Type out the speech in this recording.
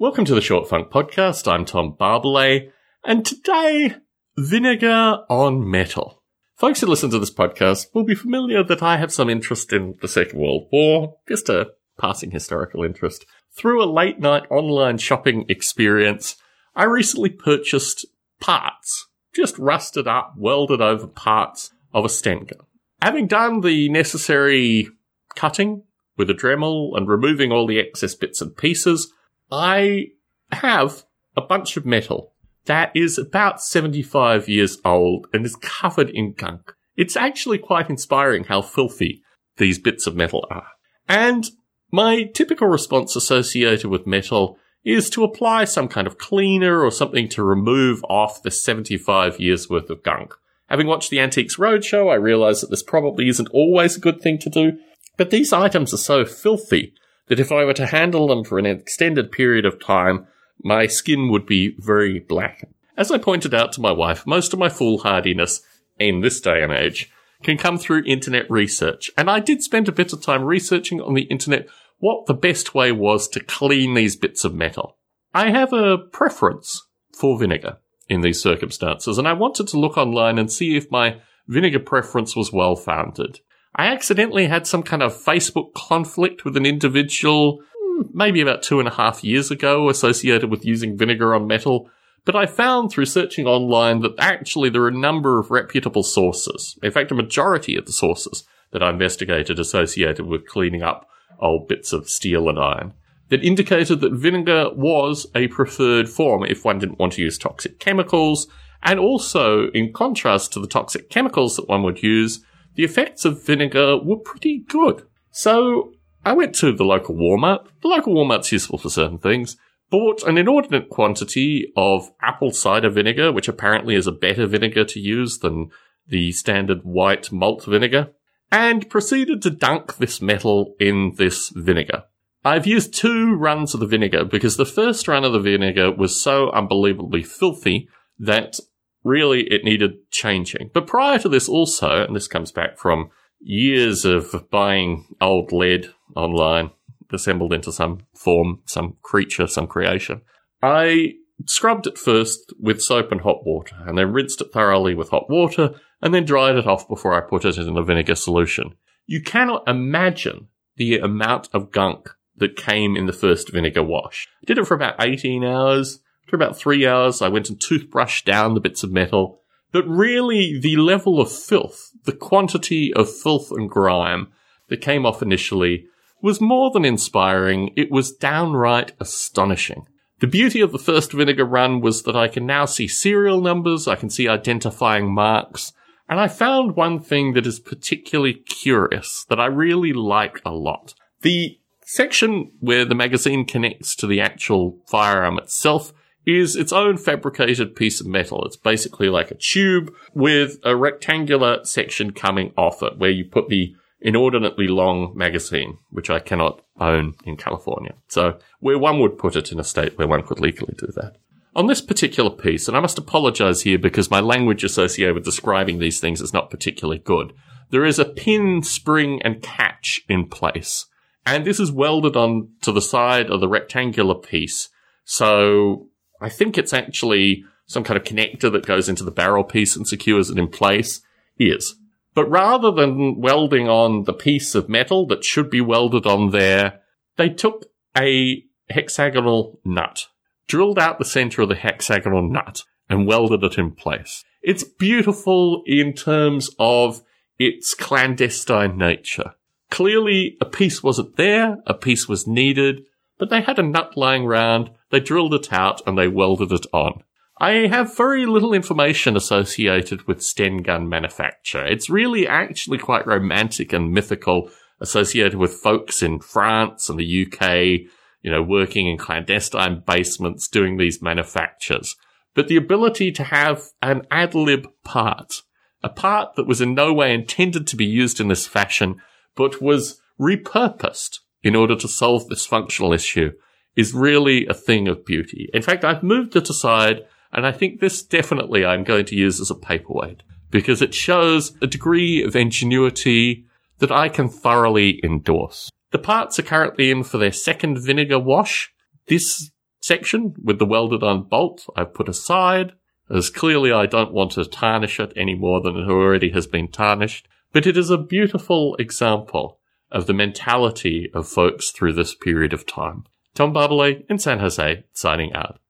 Welcome to the Short Funk Podcast. I'm Tom Barbalet, and today, vinegar on metal. Folks who listen to this podcast will be familiar that I have some interest in the Second World War, just a passing historical interest. Through a late night online shopping experience, I recently purchased parts, just rusted up, welded over parts of a Sten gun. Having done the necessary cutting with a Dremel and removing all the excess bits and pieces, I have a bunch of metal that is about 75 years old and is covered in gunk. It's actually quite inspiring how filthy these bits of metal are. And my typical response associated with metal is to apply some kind of cleaner or something to remove off the 75 years worth of gunk. Having watched the Antiques Roadshow, I realize that this probably isn't always a good thing to do, but these items are so filthy that if I were to handle them for an extended period of time, my skin would be very black. As I pointed out to my wife, most of my foolhardiness in this day and age can come through internet research. And I did spend a bit of time researching on the internet what the best way was to clean these bits of metal. I have a preference for vinegar in these circumstances, and I wanted to look online and see if my vinegar preference was well founded. I accidentally had some kind of Facebook conflict with an individual hmm, maybe about two and a half years ago associated with using vinegar on metal. But I found through searching online that actually there are a number of reputable sources. In fact, a majority of the sources that I investigated associated with cleaning up old bits of steel and iron that indicated that vinegar was a preferred form if one didn't want to use toxic chemicals. And also, in contrast to the toxic chemicals that one would use, the effects of vinegar were pretty good. So I went to the local Walmart. The local Walmart's useful for certain things. Bought an inordinate quantity of apple cider vinegar, which apparently is a better vinegar to use than the standard white malt vinegar, and proceeded to dunk this metal in this vinegar. I've used two runs of the vinegar because the first run of the vinegar was so unbelievably filthy that really it needed changing. But prior to this also, and this comes back from years of buying old lead online, assembled into some form, some creature, some creation, I scrubbed it first with soap and hot water, and then rinsed it thoroughly with hot water, and then dried it off before I put it in a vinegar solution. You cannot imagine the amount of gunk that came in the first vinegar wash. I did it for about 18 hours. For about three hours, I went and toothbrushed down the bits of metal. But really, the level of filth, the quantity of filth and grime that came off initially was more than inspiring. It was downright astonishing. The beauty of the first vinegar run was that I can now see serial numbers, I can see identifying marks, and I found one thing that is particularly curious that I really like a lot. The section where the magazine connects to the actual firearm itself is its own fabricated piece of metal. It's basically like a tube with a rectangular section coming off it where you put the inordinately long magazine, which I cannot own in California. So where one would put it in a state where one could legally do that. On this particular piece, and I must apologize here because my language associated with describing these things is not particularly good. There is a pin, spring, and catch in place. And this is welded on to the side of the rectangular piece. So I think it's actually some kind of connector that goes into the barrel piece and secures it in place. Is. But rather than welding on the piece of metal that should be welded on there, they took a hexagonal nut, drilled out the center of the hexagonal nut, and welded it in place. It's beautiful in terms of its clandestine nature. Clearly, a piece wasn't there, a piece was needed, but they had a nut lying around they drilled it out and they welded it on. I have very little information associated with Sten gun manufacture. It's really actually quite romantic and mythical, associated with folks in France and the UK, you know, working in clandestine basements doing these manufactures. But the ability to have an ad lib part, a part that was in no way intended to be used in this fashion, but was repurposed in order to solve this functional issue is really a thing of beauty. In fact, I've moved it aside and I think this definitely I'm going to use as a paperweight because it shows a degree of ingenuity that I can thoroughly endorse. The parts are currently in for their second vinegar wash. This section with the welded on bolt I've put aside, as clearly I don't want to tarnish it any more than it already has been tarnished. But it is a beautiful example of the mentality of folks through this period of time. Tom Barbalet in San Jose, signing out.